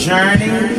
journey.